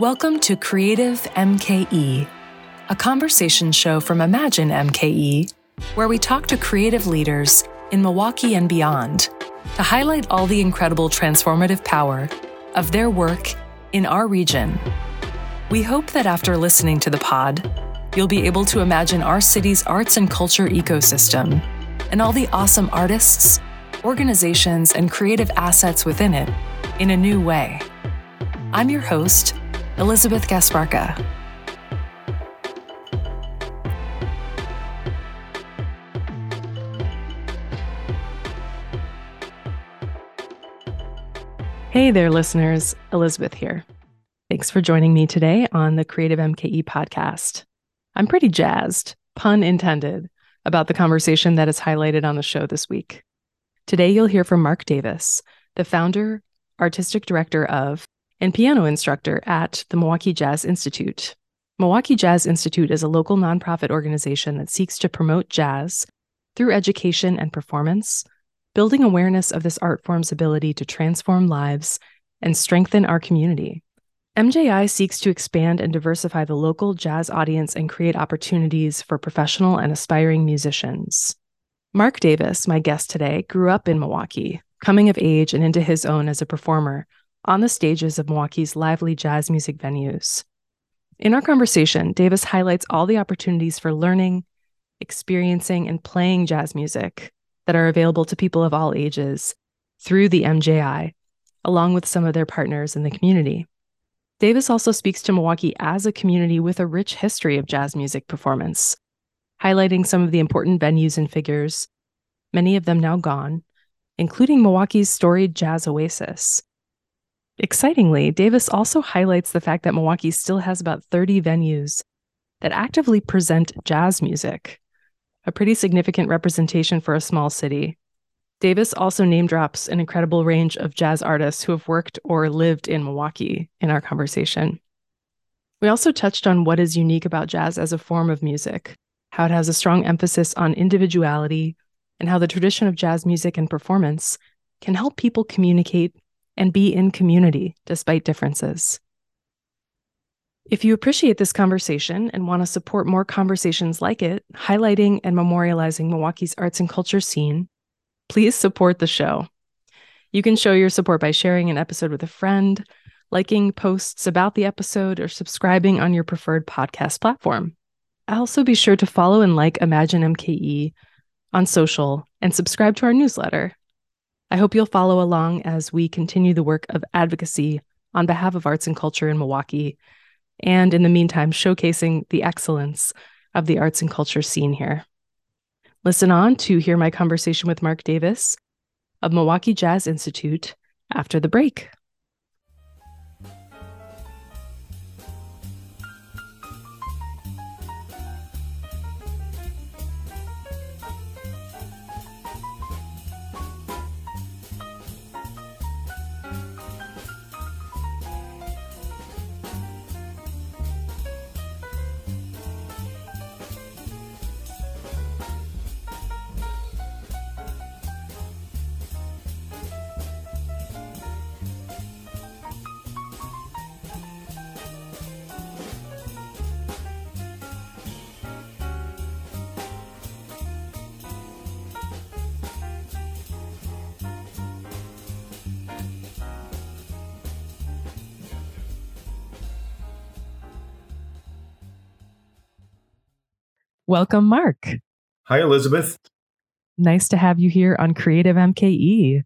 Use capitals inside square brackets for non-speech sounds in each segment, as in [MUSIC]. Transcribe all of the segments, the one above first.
Welcome to Creative MKE, a conversation show from Imagine MKE, where we talk to creative leaders in Milwaukee and beyond to highlight all the incredible transformative power of their work in our region. We hope that after listening to the pod, you'll be able to imagine our city's arts and culture ecosystem and all the awesome artists, organizations, and creative assets within it in a new way. I'm your host, Elizabeth Gasparka. Hey there, listeners. Elizabeth here. Thanks for joining me today on the Creative MKE podcast. I'm pretty jazzed, pun intended, about the conversation that is highlighted on the show this week. Today, you'll hear from Mark Davis, the founder, artistic director of, and piano instructor at the Milwaukee Jazz Institute. Milwaukee Jazz Institute is a local nonprofit organization that seeks to promote jazz through education and performance, building awareness of this art form's ability to transform lives and strengthen our community. MJI seeks to expand and diversify the local jazz audience and create opportunities for professional and aspiring musicians. Mark Davis, my guest today, grew up in Milwaukee, coming of age and into his own as a performer on the stages of Milwaukee's lively jazz music venues. In our conversation, Davis highlights all the opportunities for learning, experiencing, and playing jazz music that are available to people of all ages through the MJI, along with some of their partners in the community. Davis also speaks to Milwaukee as a community with a rich history of jazz music performance, highlighting some of the important venues and figures, many of them now gone, including Milwaukee's storied jazz oasis. Excitingly, Davis also highlights the fact that Milwaukee still has about 30 venues that actively present jazz music, a pretty significant representation for a small city. Davis also name drops an incredible range of jazz artists who have worked or lived in Milwaukee in our conversation. We also touched on what is unique about jazz as a form of music, how it has a strong emphasis on individuality, and how the tradition of jazz music and performance can help people communicate and be in community despite differences. If you appreciate this conversation and want to support more conversations like it, highlighting and memorializing Milwaukee's arts and culture scene, please support the show. You can show your support by sharing an episode with a friend, liking posts about the episode, or subscribing on your preferred podcast platform. Also, be sure to follow and like Imagine MKE on social and subscribe to our newsletter. I hope you'll follow along as we continue the work of advocacy on behalf of arts and culture in Milwaukee, and in the meantime, showcasing the excellence of the arts and culture scene here. Listen on to hear my conversation with Mark Davis of Milwaukee Jazz Institute after the break. Welcome, Mark. Hi, Elizabeth. Nice to have you here on Creative MKE.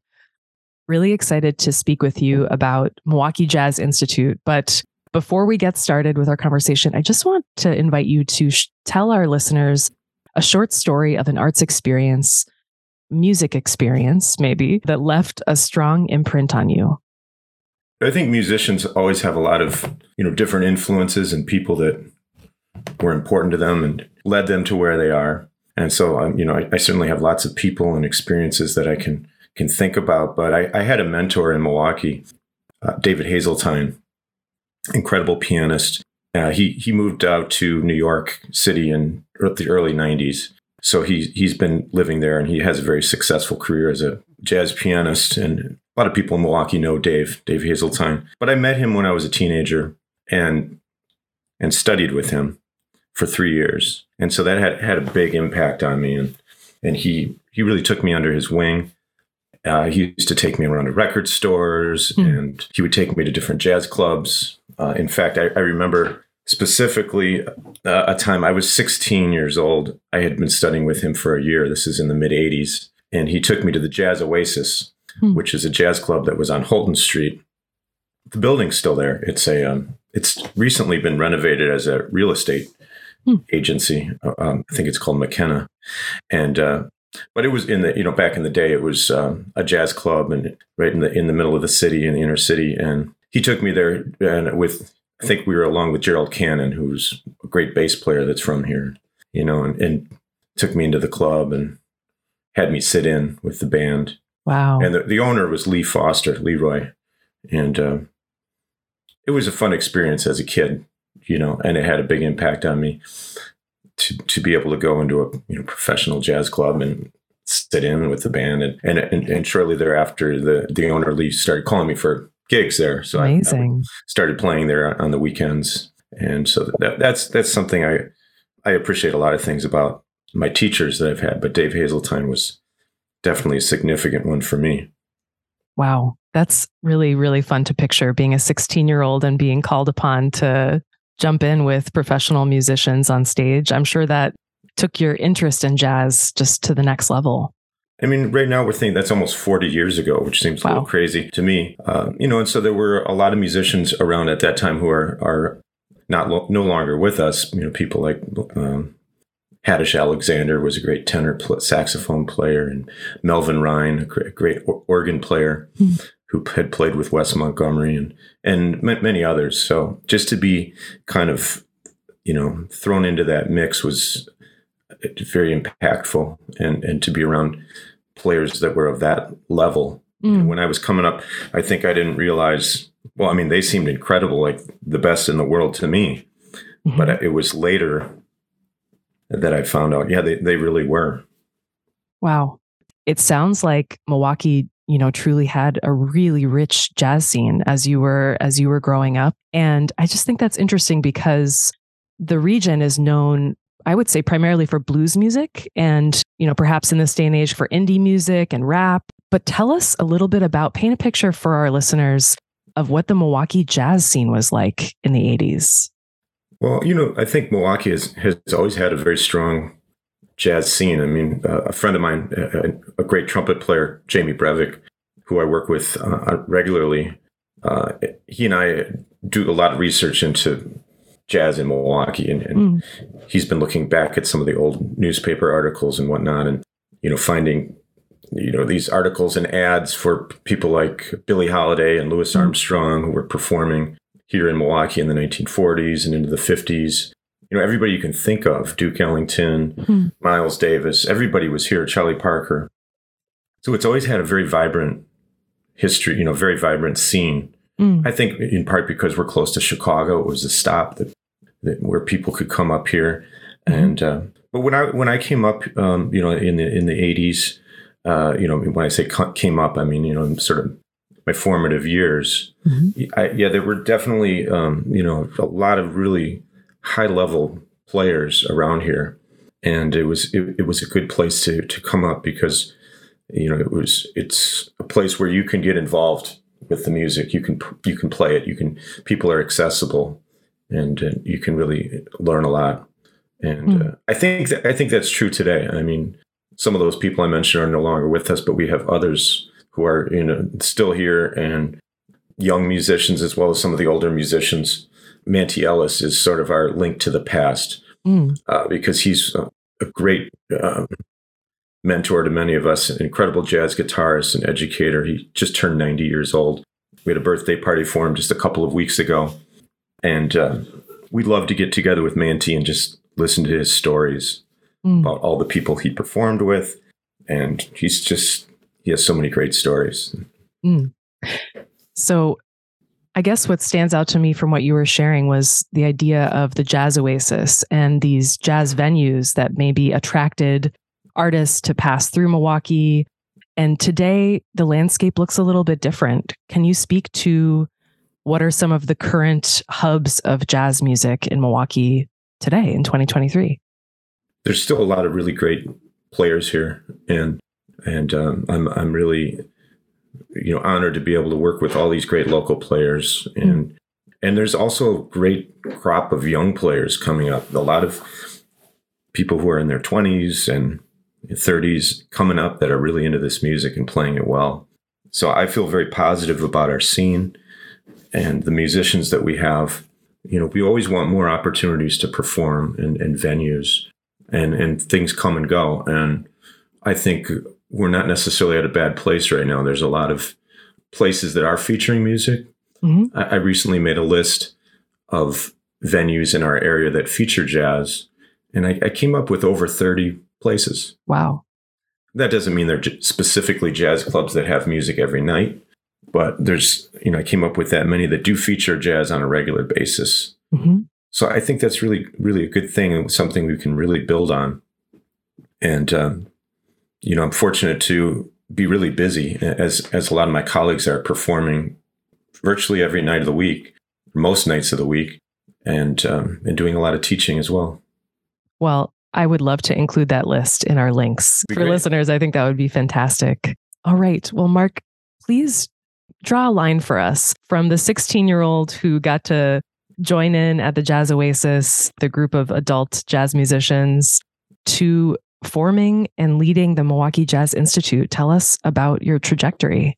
Really excited to speak with you about Milwaukee Jazz Institute. But before we get started with our conversation, I just want to invite you to sh- tell our listeners a short story of an arts experience, music experience, maybe, that left a strong imprint on you. I think musicians always have a lot of, you know, different influences and people that were important to them and led them to where they are. And so, um, you know, I, I, certainly have lots of people and experiences that I can can think about. But I, I had a mentor in Milwaukee, uh, David Hazeltine, incredible pianist. Uh, he he moved out to New York City in the early '90s, so he he's been living there, and he has a very successful career as a jazz pianist. And a lot of people in Milwaukee know Dave Dave Hazeltine. But I met him when I was a teenager and and studied with him for three years. And so that had had a big impact on me. And and he he really took me under his wing. Uh, he used to take me around to record stores, mm. and he would take me to different jazz clubs. Uh, in fact, I, I remember specifically uh, a time I was 16 years old. I had been studying with him for a year. This is in the mid 80s. And he took me to the Jazz Oasis, hmm. which is a jazz club that was on Holton Street. The building's still there. It's a um, it's recently been renovated as a real estate hmm. agency. Uh, um, I think it's called McKenna, and uh, but it was in the you know back in the day it was um, a jazz club and right in the in the middle of the city in the inner city and he took me there and with I think we were along with Gerald Cannon, who's a great bass player that's from here, you know, and, and took me into the club and had me sit in with the band. Wow. And the, the owner was Lee Foster, Leroy. And uh, it was a fun experience as a kid, you know, and it had a big impact on me to, to be able to go into a you know, professional jazz club and sit in with the band. And, and, and, and shortly thereafter, the, the owner, Lee, started calling me for gigs there. So Amazing. I, I started playing there on the weekends, and so that, that's that's something I I appreciate a lot of things about my teachers that I've had, but Dave Hazeltine was definitely a significant one for me. Wow, that's really really fun to picture being a 16 year old and being called upon to jump in with professional musicians on stage. I'm sure that took your interest in jazz just to the next level. I mean, right now we're thinking that's almost 40 years ago, which seems wow. a little crazy to me. Uh, you know, and so there were a lot of musicians around at that time who are are not lo- no longer with us. You know, people like um, Hadish Alexander was a great tenor pl- saxophone player, and Melvin Rhyne, a great, great organ player mm. Who had played with Wes Montgomery and and many others. So just to be kind of you know thrown into that mix was very impactful, and and to be around players that were of that level. Mm. When I was coming up, I think I didn't realize. Well, I mean, they seemed incredible, like the best in the world to me. Mm-hmm. But it was later that I found out, yeah, they, they really were. Wow. It sounds like Milwaukee, you know, truly had a really rich jazz scene as you were as you were growing up. And I just think that's interesting because the region is known I would say primarily for blues music and, you know, perhaps in this day and age for indie music and rap. But tell us a little bit about, paint a picture for our listeners of what the Milwaukee jazz scene was like in the 80s. Well, you know, I think Milwaukee has, has always had a very strong jazz scene. I mean, uh, a friend of mine, a, a, great trumpet player, Jamie Breiwick, who I work with uh, regularly, uh, he and I do a lot of research into jazz in Milwaukee, and, and mm. he's been looking back at some of the old newspaper articles and whatnot, and you know finding you know these articles and ads for people like Billie Holiday and Louis mm. Armstrong who were performing here in Milwaukee in the 1940s and into the 50s. You know, everybody you can think of, Duke Ellington, mm. Miles Davis, everybody was here, Charlie Parker. So it's always had a very vibrant history, you know, very vibrant scene. Mm. I think in part because we're close to Chicago, it was a stop that that, where people could come up here. Mm-hmm. And uh, but when I when I came up, um, you know, in the in the eighties, uh, you know, when I say came up, I mean you know, sort of my formative years. Mm-hmm. I, yeah, there were definitely um, you know a lot of really high level players around here, and it was it, it was a good place to to come up because you know it was it's a place where you can get involved with the music you can you can play it you can people are accessible and, and you can really learn a lot. And mm. uh, I think that, I think that's true today. I mean, some of those people I mentioned are no longer with us, but we have others who are you know still here and young musicians as well as some of the older musicians. Manty Ellis is sort of our link to the past mm. uh, because he's a, a great um, mentor to many of us, an incredible jazz guitarist and educator. He just turned 90 years old. We had a birthday party for him just a couple of weeks ago. And uh, we'd love to get together with Manty and just listen to his stories mm. about all the people he performed with. And he's just, he has so many great stories. Mm. So I guess what stands out to me from what you were sharing was the idea of the jazz oasis and these jazz venues that maybe attracted artists to pass through Milwaukee. And today the landscape looks a little bit different. Can you speak to what are some of the current hubs of jazz music in Milwaukee today in 2023? There's still a lot of really great players here, and and um, I'm I'm really you know honored to be able to work with all these great local players. And and there's also a great crop of young players coming up. A lot of people who are in their 20s and 30s coming up that are really into this music and playing it well. So i feel very positive about our scene and the musicians that we have. You know we always want more opportunities to perform and, in venues and and things come and go. And i think we're not necessarily at a bad place right now. There's a lot of places that are featuring music. Mm-hmm. I, I, recently made a list of venues in our area that feature jazz, and I, I came up with over 30 places. Wow. That doesn't mean they're j- specifically jazz clubs that have music every night, but there's, you know, I came up with that many that do feature jazz on a regular basis. Mm-hmm. So I think that's really, really a good thing and something we can really build on. And um, you know, I'm fortunate to be really busy as as a lot of my colleagues are performing virtually every night of the week, most nights of the week, and um, and doing a lot of teaching as well. Well, I would love to include that list in our links for great. listeners. I think that would be fantastic. All right. Well, Mark, please draw a line for us from the 16 year old who got to join in at the Jazz Oasis, the group of adult jazz musicians, to forming and leading the Milwaukee Jazz Institute. Tell us about your trajectory.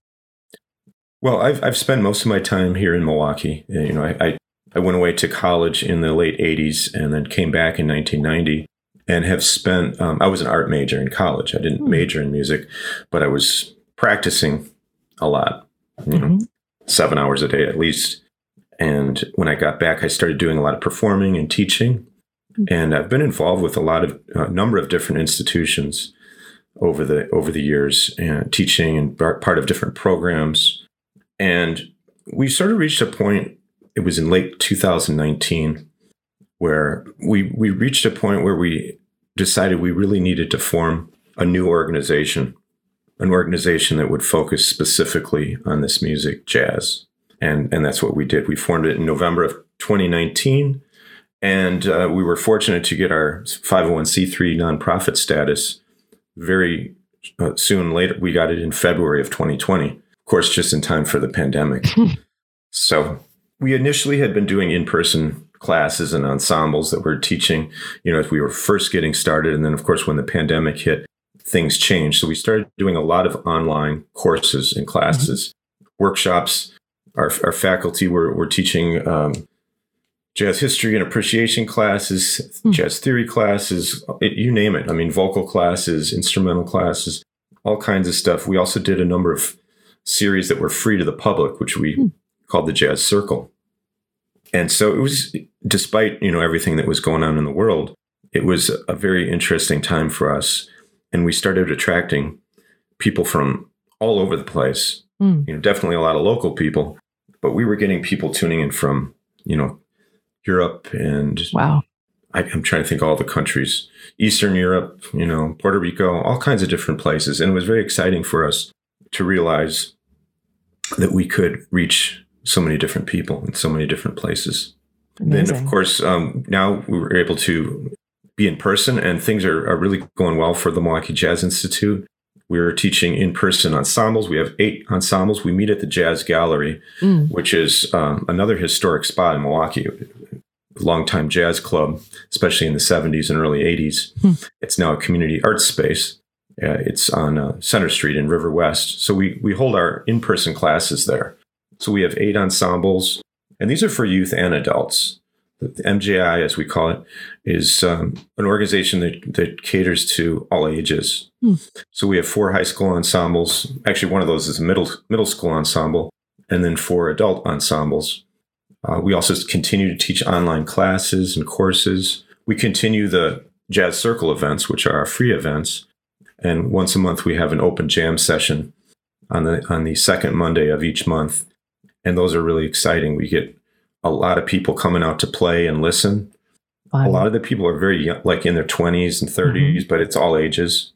Well, I've I've spent most of my time here in Milwaukee. You know, I, I, I went away to college in the late '80s and then came back in 1990 and have spent. Um, I was an art major in college. I didn't hmm. major in music, but I was practicing a lot. You mm-hmm. know, seven hours a day at least. And when I got back, I started doing a lot of performing and teaching. And I've been involved with a lot of a number of different institutions over the over the years, and teaching and part of different programs. And we sort of reached a point. It was in late 2019 where we we reached a point where we decided we really needed to form a new organization, an organization that would focus specifically on this music, jazz. And, and that's what we did. We formed it in November of 2019. And uh, we were fortunate to get our 501c3 nonprofit status very uh, soon later. We got it in February of 2020, of course, just in time for the pandemic. [LAUGHS] so we initially had been doing in person classes and ensembles that we're teaching, you know, as we were first getting started. And then, of course, when the pandemic hit, things changed. So we started doing a lot of online courses and classes, mm-hmm. workshops. Our, our faculty were, were teaching um, jazz history and appreciation classes, mm. jazz theory classes, it, you name it. I mean, vocal classes, instrumental classes, all kinds of stuff. We also did a number of series that were free to the public, which we mm. called the Jazz Circle. And so it was, despite you know everything that was going on in the world, it was a very interesting time for us, and we started attracting people from all over the place. Mm. You know, definitely a lot of local people, but we were getting people tuning in from you know Europe and wow. I, am trying to think all the countries, Eastern Europe, you know, Puerto Rico, all kinds of different places. And it was very exciting for us to realize that we could reach so many different people in so many different places. Amazing. Then, of course, um, now we were able to be in person, and things are, are really going well for the Milwaukee Jazz Institute. We're teaching in person ensembles. We have eight ensembles. We meet at the Jazz Gallery, mm. which is um, another historic spot in Milwaukee, longtime jazz club, especially in the 70s and early 80s. Mm. It's now a community arts space. Uh, it's on uh, Center Street in River West. So we, we hold our in person classes there. So we have eight ensembles, and these are for youth and adults the MJI, as we call it, is um, an organization that, that caters to all ages. Hmm. So we have four high school ensembles. Actually, one of those is a middle middle school ensemble, and then four adult ensembles. Uh, we also continue to teach online classes and courses. We continue the Jazz Circle events, which are our free events, and once a month we have an open jam session on the on the second Monday of each month, and those are really exciting. We get a lot of people coming out to play and listen. Fun. A lot of the people are very young, like in their 20s and 30s, mm-hmm. but it's all ages.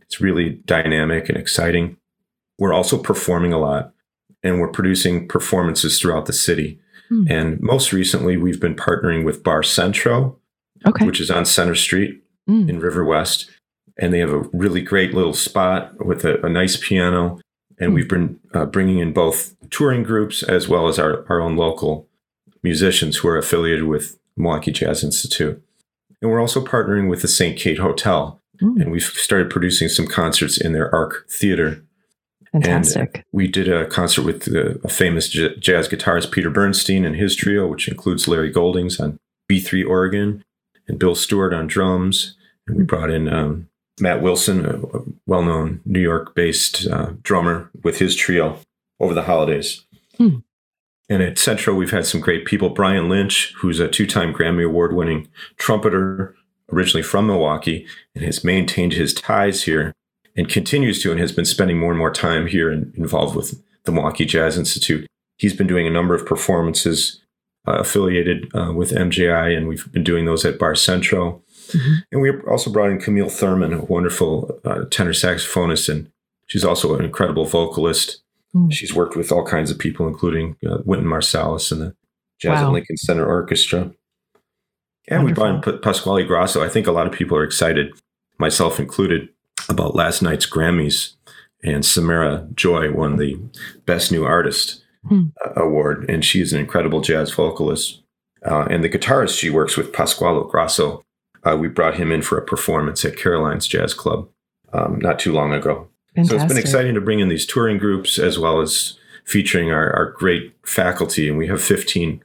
It's really dynamic and exciting. We're also performing a lot. and we're producing performances throughout the city. Hmm. And most recently, we've been partnering with Bar Centro, okay. which is on Center Street mm. in River West. And they have a really great little spot with a, a nice piano. And mm. we've been uh, bringing in both touring groups as well as our, our own local musicians who are affiliated with Milwaukee Jazz Institute. And we're also partnering with the St. Kate Hotel. And we've started producing some concerts in their Arc Theater Fantastic. And we did a concert with the, a famous j- jazz guitarist Peter Bernstein and his trio, which includes Larry Goldings on B3 organ and Bill Stewart on drums. And we brought in um, Matt Wilson, a, a well known New York based uh, drummer, with his trio over the holidays. Hmm. And at Centro, we've had some great people. Brian Lynch, who's a two time Grammy Award winning trumpeter, originally from Milwaukee, and has maintained his ties here and continues to and has been spending more and more time here and involved with the Milwaukee Jazz Institute. He's been doing a number of performances uh, affiliated uh, with MJI, and we've been doing those at Bar Centro. Mm-hmm. And we also brought in Camille Thurman, a wonderful uh, tenor saxophonist, and she's also an incredible vocalist. Mm. She's worked with all kinds of people, including uh, Wynton Marsalis and the Jazz wow. at Lincoln Center Orchestra. And Wonderful. we brought in Pasquale Grasso. I think a lot of people are excited, myself included, about last night's Grammys, and Samara Joy won the Best New Artist hmm. Uh, award, and she's an incredible jazz vocalist. Uh, and the guitarist she works with, Pasquale Grasso, uh, we brought him in for a performance at Caroline's Jazz Club um, not too long ago. Fantastic. So it's been exciting to bring in these touring groups as well as featuring our, our great faculty, and we have 15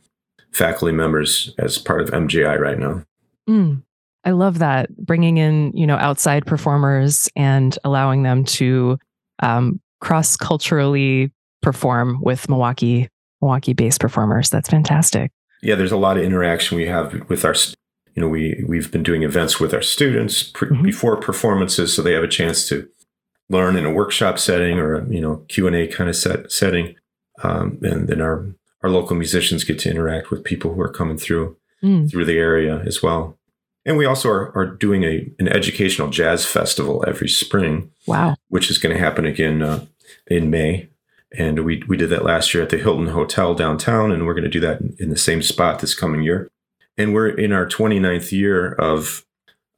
faculty members as part of MJI right now. Mm. I love that bringing in, you know, outside performers and allowing them to um, cross culturally perform with Milwaukee Milwaukee based performers. That's fantastic. Yeah, there's a lot of interaction we have with our you know, we we've been doing events with our students pre- mm-hmm. before performances so they have a chance to learn in a workshop setting or a, you know, Q&A kind of set setting. Um, and then our our local musicians get to interact with people who are coming through mm. through the area as well. And we also are, are doing a, an educational jazz festival every spring. Wow. Which is going to happen again uh, in May. And we, we did that last year at the Hilton Hotel downtown, and we're going to do that in, in the same spot this coming year. And we're in our 29th year of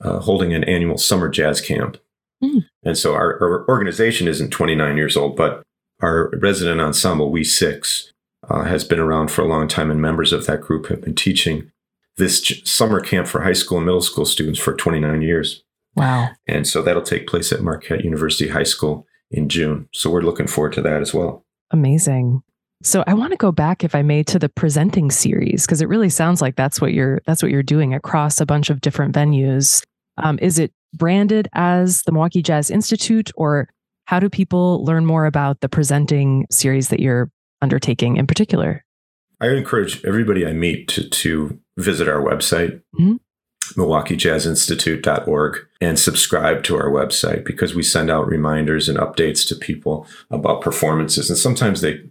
uh, holding an annual summer jazz camp. Mm. And so our, our, organization isn't 29 years old, but our resident ensemble, We Six, uh, has been around for a long time, and members of that group have been teaching this summer camp for high school and middle school students for 29 years. Wow. And so that'll take place at Marquette University High School in June. So we're looking forward to that as well. Amazing. So I want to go back if I may to the presenting series because it really sounds like that's what you're that's what you're doing across a bunch of different venues. Um, is it branded as the Milwaukee Jazz Institute or how do people learn more about the presenting series that you're undertaking in particular? I encourage everybody I meet to, to visit our website, mm-hmm. milwaukeejazzinstitute.org, and subscribe to our website because we send out reminders and updates to people about performances. And sometimes they,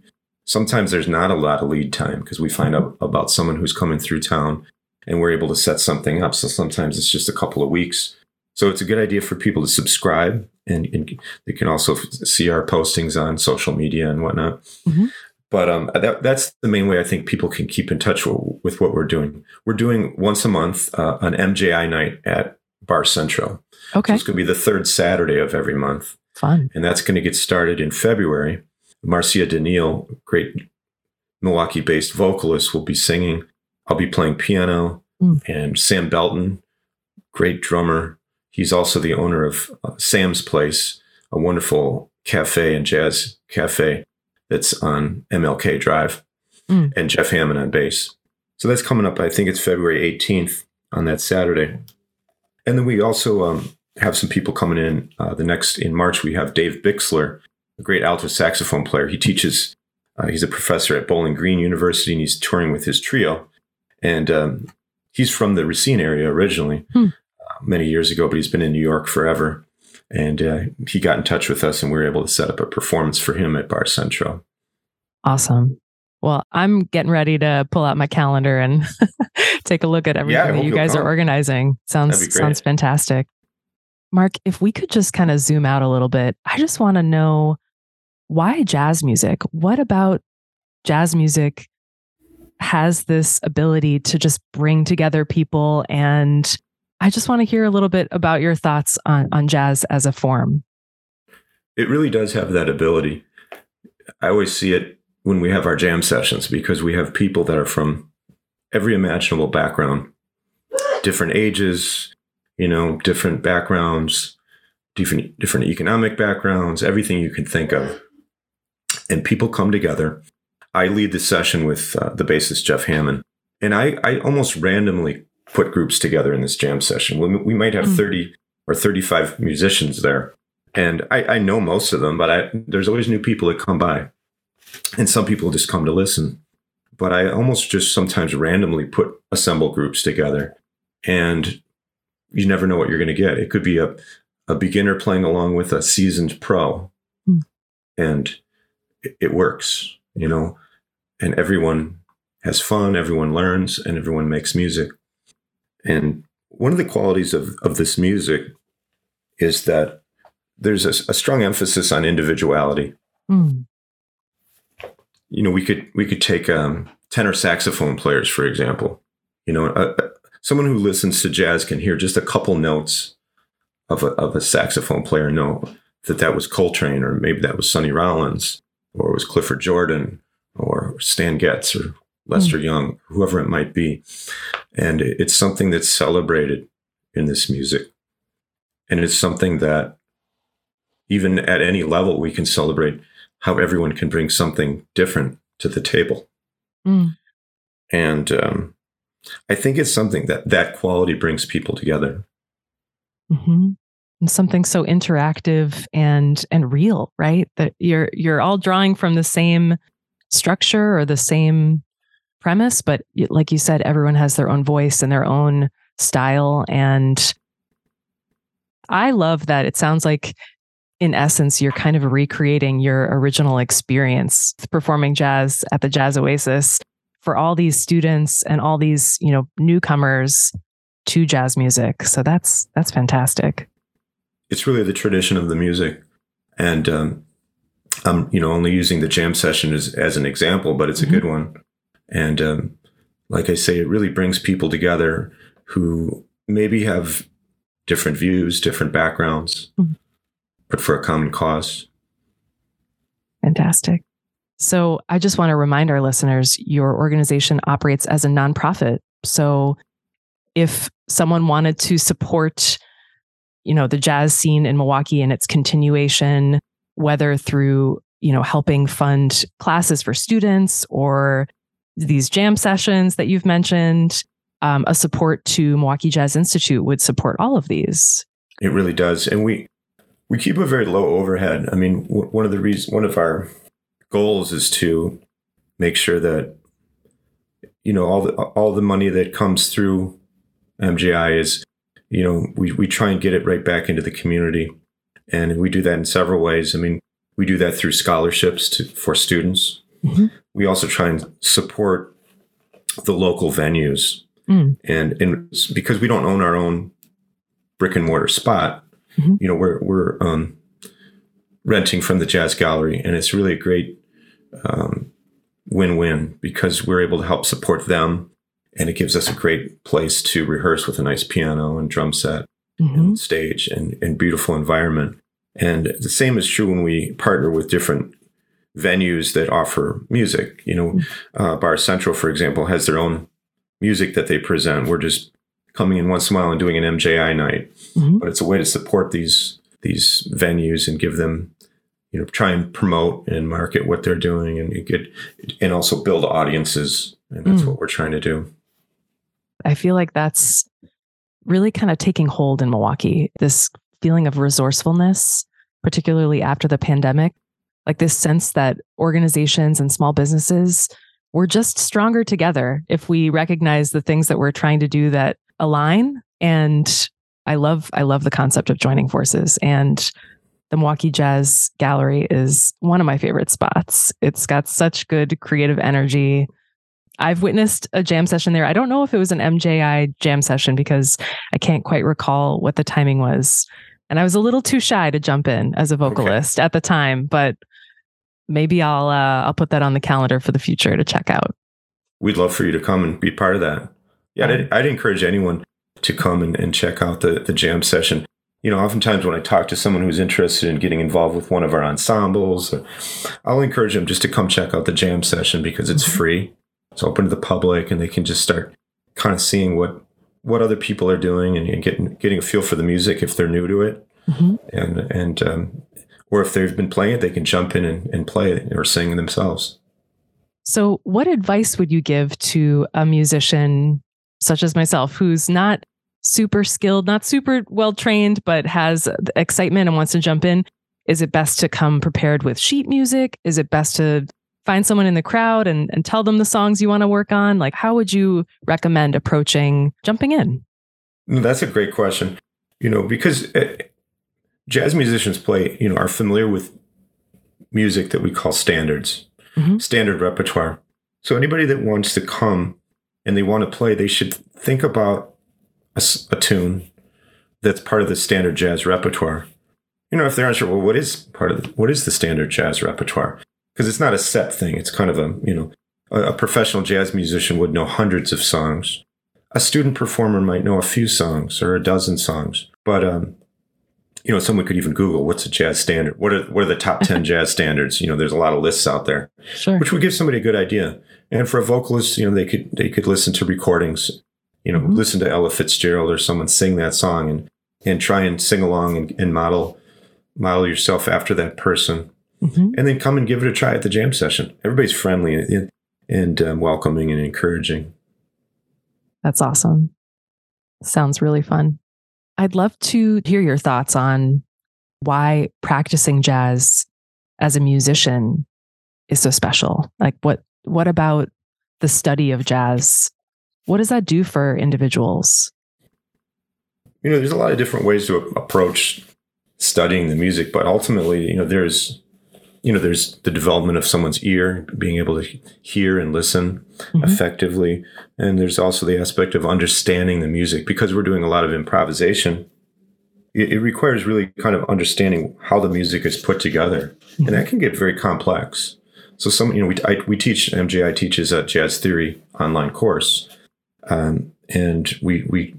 sometimes there's not a lot of lead time because we find out about someone who's coming through town and we're able to set something up. So sometimes it's just a couple of weeks. So it's a good idea for people to subscribe and, and they can also see our postings on social media and whatnot. Mm-hmm. But um, that, that's the main way I think people can keep in touch with, with what we're doing. We're doing once a month uh, an MJI night at Bar Centro. Okay. So it's going to be the third Saturday of every month. Fun. And that's going to get started in February. Marcia Daniil, great Milwaukee based vocalist, will be singing. I'll be playing piano. Mm. And Sam Belton, great drummer. He's also the owner of uh, Sam's Place, a wonderful cafe and jazz cafe that's on MLK Drive, mm. and Jeff Hamann on bass. So that's coming up. I think it's February 18th on that Saturday. And then we also um, have some people coming in. Uh, the next in March, we have Dave Bixler, a great alto saxophone player. He teaches, uh, he's a professor at Bowling Green University and he's touring with his trio. And um, he's from the Racine area originally, hmm. uh, many years ago, but he's been in New York forever. And uh, he got in touch with us and we were able to set up a performance for him at Bar Centro. Awesome. Well, I'm getting ready to pull out my calendar and [LAUGHS] take a look at everything yeah, that you guys are organizing. Sounds sounds fantastic. Mark, if we could just kind of zoom out a little bit, I just want to know why jazz music? What about jazz music has this ability to just bring together people and I just want to hear a little bit about your thoughts on, on jazz as a form. It really does have that ability. I always see it when we have our jam sessions because we have people that are from every imaginable background, different ages, you know, different backgrounds, different different economic backgrounds, everything you can think of. And people come together. I lead the session with uh, the bassist Jeff Hamann, and I, I almost randomly put groups together in this jam session. We, we might have mm. 30 or 35 musicians there. And I, I know most of them, but I, there's always new people that come by. And some people just come to listen. But I almost just sometimes randomly put assemble groups together. And you never know what you're going to get. It could be a, a beginner playing along with a seasoned pro. Mm. And it, it works, you know, and everyone has fun, everyone learns, and everyone makes music. And one of the qualities of, of this music is that there's a, a strong emphasis on individuality. Mm. You know, we could we could take um, tenor saxophone players, for example. You know, a, a, someone who listens to jazz can hear just a couple notes of a, of a saxophone player know that that was Coltrane, or maybe that was Sonny Rollins, or it was Clifford Jordan, or Stan Getz, or Lester mm. Young, whoever it might be. And it's something that's celebrated in this music. And it's something that even at any level, we can celebrate how everyone can bring something different to the table. Mm. And um, I think it's something that that quality brings people together. Mm-hmm. And something so interactive and and real, right? That you're you're all drawing from the same structure or the same premise, but like you said, everyone has their own voice and their own style. And I love that. It sounds like, in essence, you're kind of recreating your original experience performing jazz at the Jazz Oasis for all these students and all these, you know, newcomers to jazz music. So that's that's fantastic. It's really the tradition of the music, and um, I'm you know only using the jam session as as an example, but it's a mm-hmm. good one. And um, like I say, it really brings people together who maybe have different views, different backgrounds, mm-hmm. but for a common cause. Fantastic. So I just want to remind our listeners your organization operates as a nonprofit. So if someone wanted to support you know the jazz scene in Milwaukee and its continuation whether through you know helping fund classes for students or these jam sessions that you've mentioned, um, a support to Milwaukee Jazz Institute would support all of these. It really does, and we we keep a very low overhead. I mean, w- one of the reasons, one of our goals is to make sure that you know all the all the money that comes through MJI is you know we we try and get it right back into the community, and we do that in several ways. I mean, we do that through scholarships to for students. Mm-hmm we also try and support the local venues. Mm. And, and because we don't own our own brick and mortar spot, mm-hmm. you know, we're, we're um, renting from the jazz gallery and it's really a great um, win-win because we're able to help support them and it gives us a great place to rehearse with a nice piano and drum set mm-hmm. and stage and, and beautiful environment. And the same is true when we partner with different venues that offer music. You know, mm-hmm. uh, Bar Centro, for example, has their own music that they present. We're just coming in once in a while and doing an MJI night, mm-hmm. but it's a way to support these these venues and give them, you know, try and promote and market what they're doing and get and also build audiences. And that's mm. what we're trying to do. I feel like that's really kind of taking hold in Milwaukee. This feeling of resourcefulness, particularly after the pandemic like this sense that organizations and small businesses we're just stronger together if we recognize the things that we're trying to do that align. And i love i love the concept of joining forces. And the milwaukee jazz gallery is one of my favorite spots. It's got such good creative energy. I've witnessed a jam session there. I don't know if it was an mji jam session because i can't quite recall what the timing was. And i was a little too shy to jump in as a vocalist okay. at the time but maybe I'll uh, I'll put that on the calendar for the future to check out. We'd love for you to come and be part of that. Yeah, I'd, I'd encourage anyone to come and, and check out the the jam session. You know, oftentimes when I talk to someone who's interested in getting involved with one of our ensembles, I'll encourage them just to come check out the jam session because it's mm-hmm. free. It's open to the public, and they can just start kind of seeing what what other people are doing and, and getting getting a feel for the music if they're new to it, mm-hmm. and and um, or if they've been playing it, they can jump in and, and play it or sing themselves. So, what advice would you give to a musician such as myself who's not super skilled, not super well trained, but has excitement and wants to jump in? Is it best to come prepared with sheet music? Is it best to find someone in the crowd and, and tell them the songs you want to work on? Like, how would you recommend approaching jumping in? That's a great question. You know, because eh, jazz musicians play, you know, are familiar with music that we call standards, mm-hmm. standard repertoire. So anybody that wants to come and they want to play, they should think about a, a tune that's part of the standard jazz repertoire. You know, if they're unsure, well, what is part of the, what is the standard jazz repertoire? Because it's not a set thing. It's kind of a you know, a, a professional jazz musician would know hundreds of songs. A student performer might know a few songs or a dozen songs, but um, you know, someone could even Google what's a jazz standard. What are what are the top [LAUGHS] ten jazz standards? You know, there's a lot of lists out there, sure. which would give somebody a good idea. And for a vocalist, you know, they could they could listen to recordings, you know, mm-hmm. listen to Ella Fitzgerald or someone sing that song and and try and sing along and, and model model yourself after that person, mm-hmm. and then come and give it a try at the jam session. Everybody's friendly and, and um, welcoming and encouraging. That's awesome. Sounds really fun. I'd love to hear your thoughts on why practicing jazz as a musician is so special. Like what what about the study of jazz? What does that do for individuals? You know, there's a lot of different ways to approach studying the music, but ultimately, you know, there's you know, there's the development of someone's ear, being able to hear and listen mm-hmm. effectively. And there's also the aspect of understanding the music because we're doing a lot of improvisation. It, it requires really kind of understanding how the music is put together. Mm-hmm. And that can get very complex. So some, you know, we, I, we teach, MJI teaches a jazz theory online course. Um, and we, we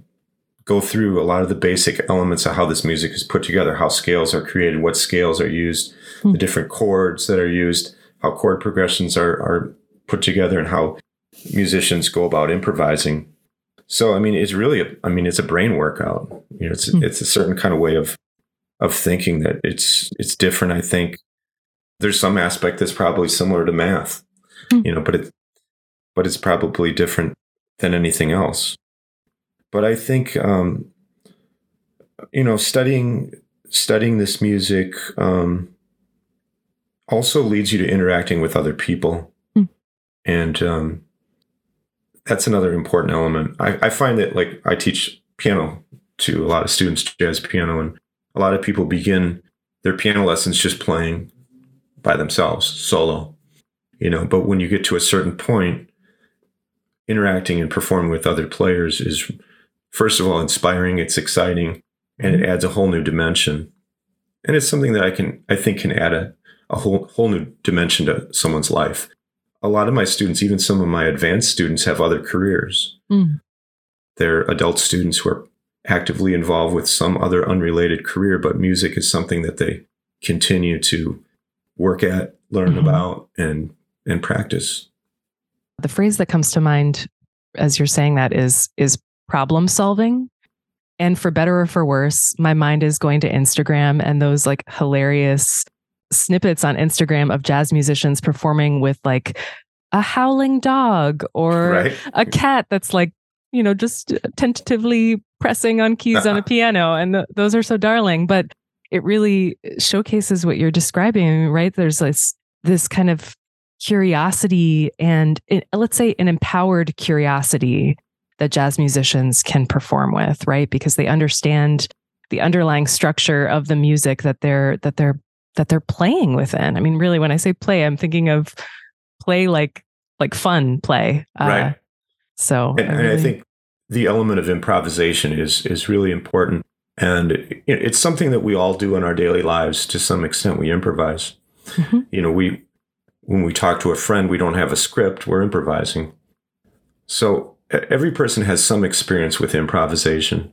go through a lot of the basic elements of how this music is put together, how scales are created, what scales are used. The different chords that are used, how chord progressions are, are put together, and how musicians go about improvising. So, I mean, it's really, a, I mean, it's a brain workout. You know, it's mm. it's a certain kind of way of of thinking that it's it's different. I think there's some aspect that's probably similar to math, mm. you know, but it but it's probably different than anything else. But I think, um, you know, studying studying this music um, also leads you to interacting with other people, mm. and um, that's another important element. I, I find that, like, I teach piano to a lot of students, jazz piano, and a lot of people begin their piano lessons just playing by themselves, solo. You know, but when you get to a certain point, interacting and performing with other players is first of all inspiring, it's exciting, and it mm-hmm. adds a whole new dimension. And it's something that I can I think can add a, a whole whole new dimension to someone's life. A lot of my students, even some of my advanced students, have other careers. Mm. They're adult students who are actively involved with some other unrelated career, but music is something that they continue to work at, learn mm-hmm. about, and and practice. The phrase that comes to mind as you're saying that is is problem solving. And for better or for worse, my mind is going to Instagram and those like hilarious snippets on Instagram of jazz musicians performing with like a howling dog or [LAUGHS] right. a cat that's like, you know, just tentatively pressing on keys uh-huh. on a [LAUGHS] piano. And th- those are so darling. But it really showcases what you're describing, right? There's this, this kind of curiosity and let's say an empowered curiosity that jazz musicians can perform with, right? Because they understand the underlying structure of the music that they're that they're that they're playing within. I mean, really, when I say play, I'm thinking of play like like fun play. Uh, right. So, and I, really... and I think the element of improvisation is is really important, and it's something that we all do in our daily lives to some extent. We improvise. Mm-hmm. You know, we when we talk to a friend, we don't have a script, we're improvising. So every person has some experience with improvisation.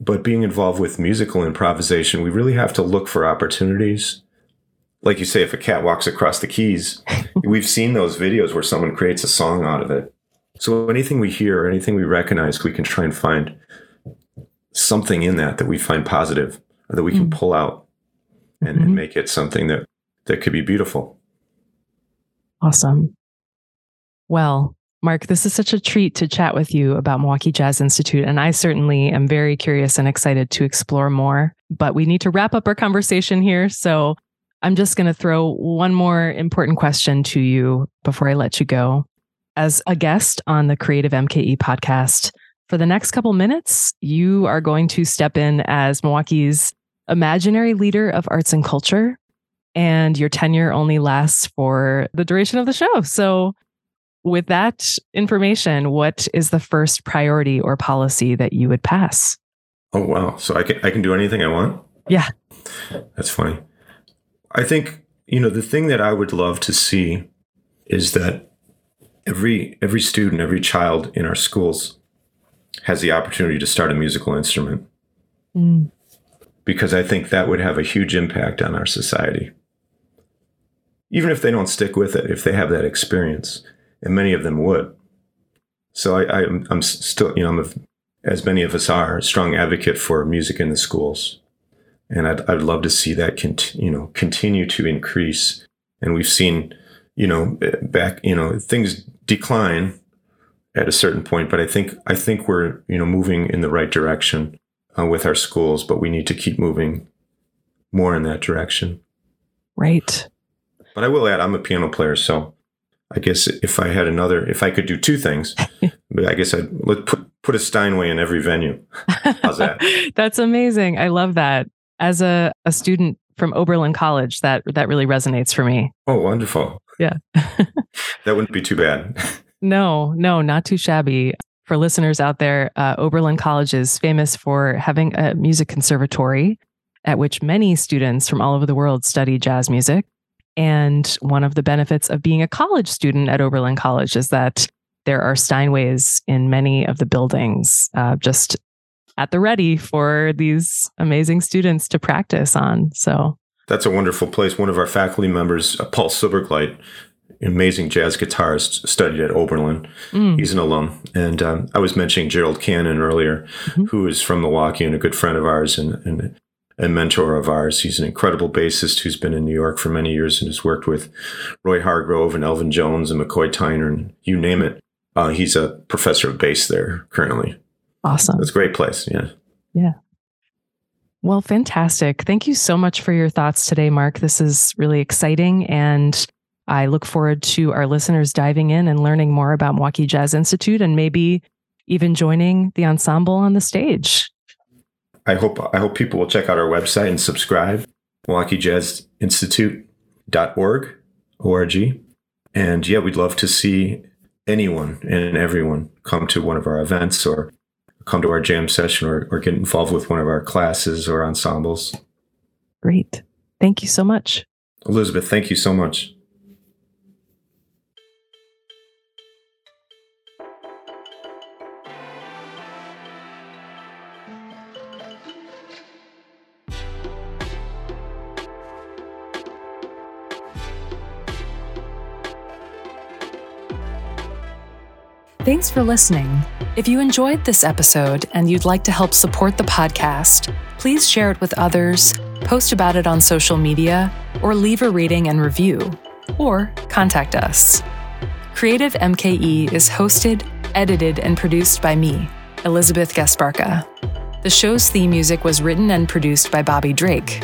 But being involved with musical improvisation, we really have to look for opportunities. Like you say, if a cat walks across the keys, [LAUGHS] we've seen those videos where someone creates a song out of it. So anything we hear, anything we recognize, we can try and find something in that that we find positive or that we can mm. pull out and, mm-hmm. and make it something that, that could be beautiful. Awesome. Well, Mark, this is such a treat to chat with you about Milwaukee Jazz Institute. And I certainly am very curious and excited to explore more. But we need to wrap up our conversation here. So I'm just going to throw one more important question to you before I let you go. As a guest on the Creative MKE podcast, for the next couple minutes, you are going to step in as Milwaukee's imaginary leader of arts and culture. And your tenure only lasts for the duration of the show. So with that information, what is the first priority or policy that you would pass? Oh wow! So I can I can do anything I want. Yeah, that's funny. I think you know the thing that I would love to see is that every every student, every child in our schools has the opportunity to start a musical instrument. Mm. Because I think that would have a huge impact on our society. Even if they don't stick with it, if they have that experience, and many of them would. So I, I, am still, you know, I'm a, as many of us are, a strong advocate for music in the schools, and I'd, I'd love to see that, cont- you know, continue to increase. And we've seen, you know, back, you know, things decline at a certain point, but I think I think we're, you know, moving in the right direction uh, with our schools, but we need to keep moving more in that direction. Right. But I will add, I'm a piano player, so I guess if I had another, if I could do two things, [LAUGHS] I guess I'd let put put a Steinway in every venue. How's that? [LAUGHS] That's amazing. I love that. As a, a student from Oberlin College, that that really resonates for me. Oh, wonderful. Yeah. [LAUGHS] that wouldn't be too bad. [LAUGHS] no, no, not too shabby. For listeners out there, uh, Oberlin College is famous for having a music conservatory at which many students from all over the world study jazz music. And one of the benefits of being a college student at Oberlin College is that there are Steinways in many of the buildings, uh, just at the ready for these amazing students to practice on. So that's a wonderful place. One of our faculty members, uh, Paul Silbergleit, amazing jazz guitarist, studied at Oberlin. Mm. He's an alum. And um, I was mentioning Gerald Cannon earlier, mm-hmm. who is from Milwaukee and a good friend of ours. And, and a mentor of ours. He's an incredible bassist who's been in New York for many years and has worked with Roy Hargrove and Elvin Jones and McCoy Tyner and you name it. Uh, he's a professor of bass there currently. Awesome. It's a great place. Yeah. Yeah. Well, fantastic. Thank you so much for your thoughts today, Mark. This is really exciting. And I look forward to our listeners diving in and learning more about Milwaukee Jazz Institute and maybe even joining the ensemble on the stage. I hope I hope people will check out our website and subscribe, MilwaukeeJazzInstitute.org, O-R-G. And yeah, we'd love to see anyone and everyone come to one of our events or come to our jam session or, or get involved with one of our classes or ensembles. Great. Thank you so much. Elizabeth, thank you so much. Thanks for listening. If you enjoyed this episode and you'd like to help support the podcast, please share it with others, post about it on social media, or leave a rating and review, or contact us. Creative MKE is hosted, edited, and produced by me, Elizabeth Gasparca. The show's theme music was written and produced by Bobby Drake.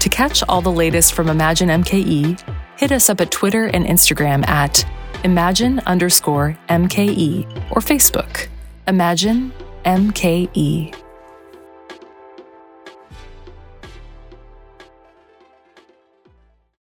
To catch all the latest from Imagine MKE, hit us up at Twitter and Instagram at imagine underscore MKE or Facebook. Imagine MKE.